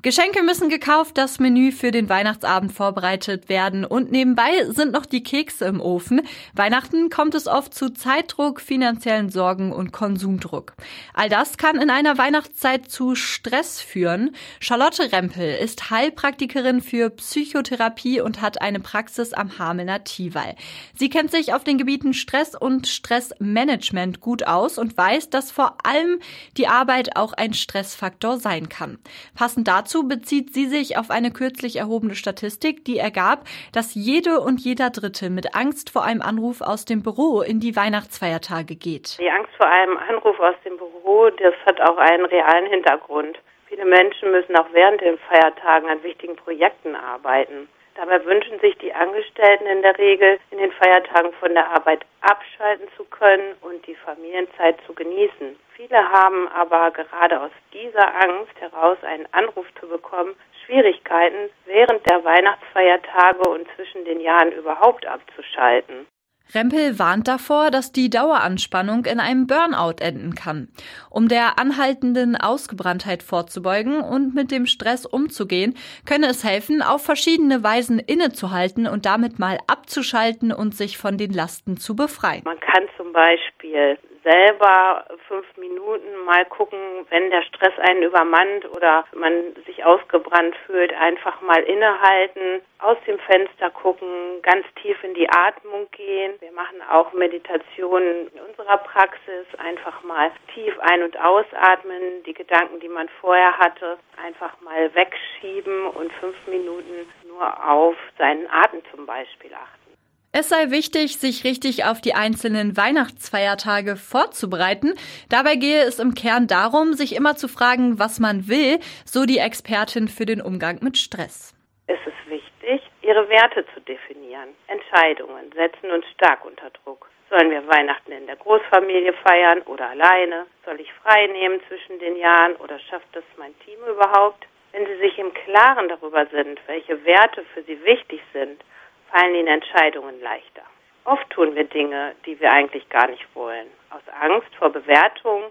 Geschenke müssen gekauft, das Menü für den Weihnachtsabend vorbereitet werden und nebenbei sind noch die Kekse im Ofen. Weihnachten kommt es oft zu Zeitdruck, finanziellen Sorgen und Konsumdruck. All das kann in einer Weihnachtszeit zu Stress führen. Charlotte Rempel ist Heilpraktikerin für Psychotherapie und hat eine Praxis am Hamelner Tiwal. Sie kennt sich auf den Gebieten Stress und Stressmanagement gut aus und weiß, dass vor allem die Arbeit auch ein Stressfaktor sein kann. Passend dazu Dazu bezieht sie sich auf eine kürzlich erhobene Statistik, die ergab, dass jede und jeder Dritte mit Angst vor einem Anruf aus dem Büro in die Weihnachtsfeiertage geht. Die Angst vor einem Anruf aus dem Büro, das hat auch einen realen Hintergrund. Viele Menschen müssen auch während den Feiertagen an wichtigen Projekten arbeiten. Dabei wünschen sich die Angestellten in der Regel, in den Feiertagen von der Arbeit abschalten zu können und die Familienzeit zu genießen. Viele haben aber gerade aus dieser Angst heraus einen Anruf zu bekommen, Schwierigkeiten während der Weihnachtsfeiertage und zwischen den Jahren überhaupt abzuschalten. Rempel warnt davor, dass die Daueranspannung in einem Burnout enden kann. Um der anhaltenden Ausgebranntheit vorzubeugen und mit dem Stress umzugehen, könne es helfen, auf verschiedene Weisen innezuhalten und damit mal abzuschalten und sich von den Lasten zu befreien. Man kann zum Beispiel selber fünf Minuten mal gucken, wenn der Stress einen übermannt oder man sich ausgebrannt fühlt, einfach mal innehalten, aus dem Fenster gucken, ganz tief in die Atmung gehen. Wir machen auch Meditationen in unserer Praxis, einfach mal tief ein- und ausatmen, die Gedanken, die man vorher hatte, einfach mal wegschieben und fünf Minuten nur auf seinen Atem zum Beispiel achten. Es sei wichtig, sich richtig auf die einzelnen Weihnachtsfeiertage vorzubereiten. Dabei gehe es im Kern darum, sich immer zu fragen, was man will, so die Expertin für den Umgang mit Stress. Es ist wichtig, ihre Werte zu definieren. Entscheidungen setzen uns stark unter Druck. Sollen wir Weihnachten in der Großfamilie feiern oder alleine? Soll ich frei nehmen zwischen den Jahren oder schafft das mein Team überhaupt? Wenn Sie sich im Klaren darüber sind, welche Werte für Sie wichtig sind, fallen ihnen Entscheidungen leichter. Oft tun wir Dinge, die wir eigentlich gar nicht wollen, aus Angst vor Bewertung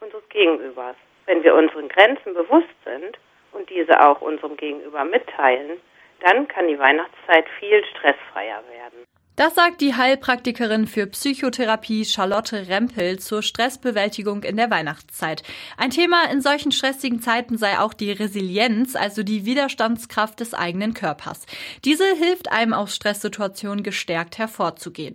unseres Gegenübers. Wenn wir unseren Grenzen bewusst sind und diese auch unserem Gegenüber mitteilen, dann kann die Weihnachtszeit viel stressfreier werden. Das sagt die Heilpraktikerin für Psychotherapie Charlotte Rempel zur Stressbewältigung in der Weihnachtszeit. Ein Thema in solchen stressigen Zeiten sei auch die Resilienz, also die Widerstandskraft des eigenen Körpers. Diese hilft einem aus Stresssituationen gestärkt hervorzugehen.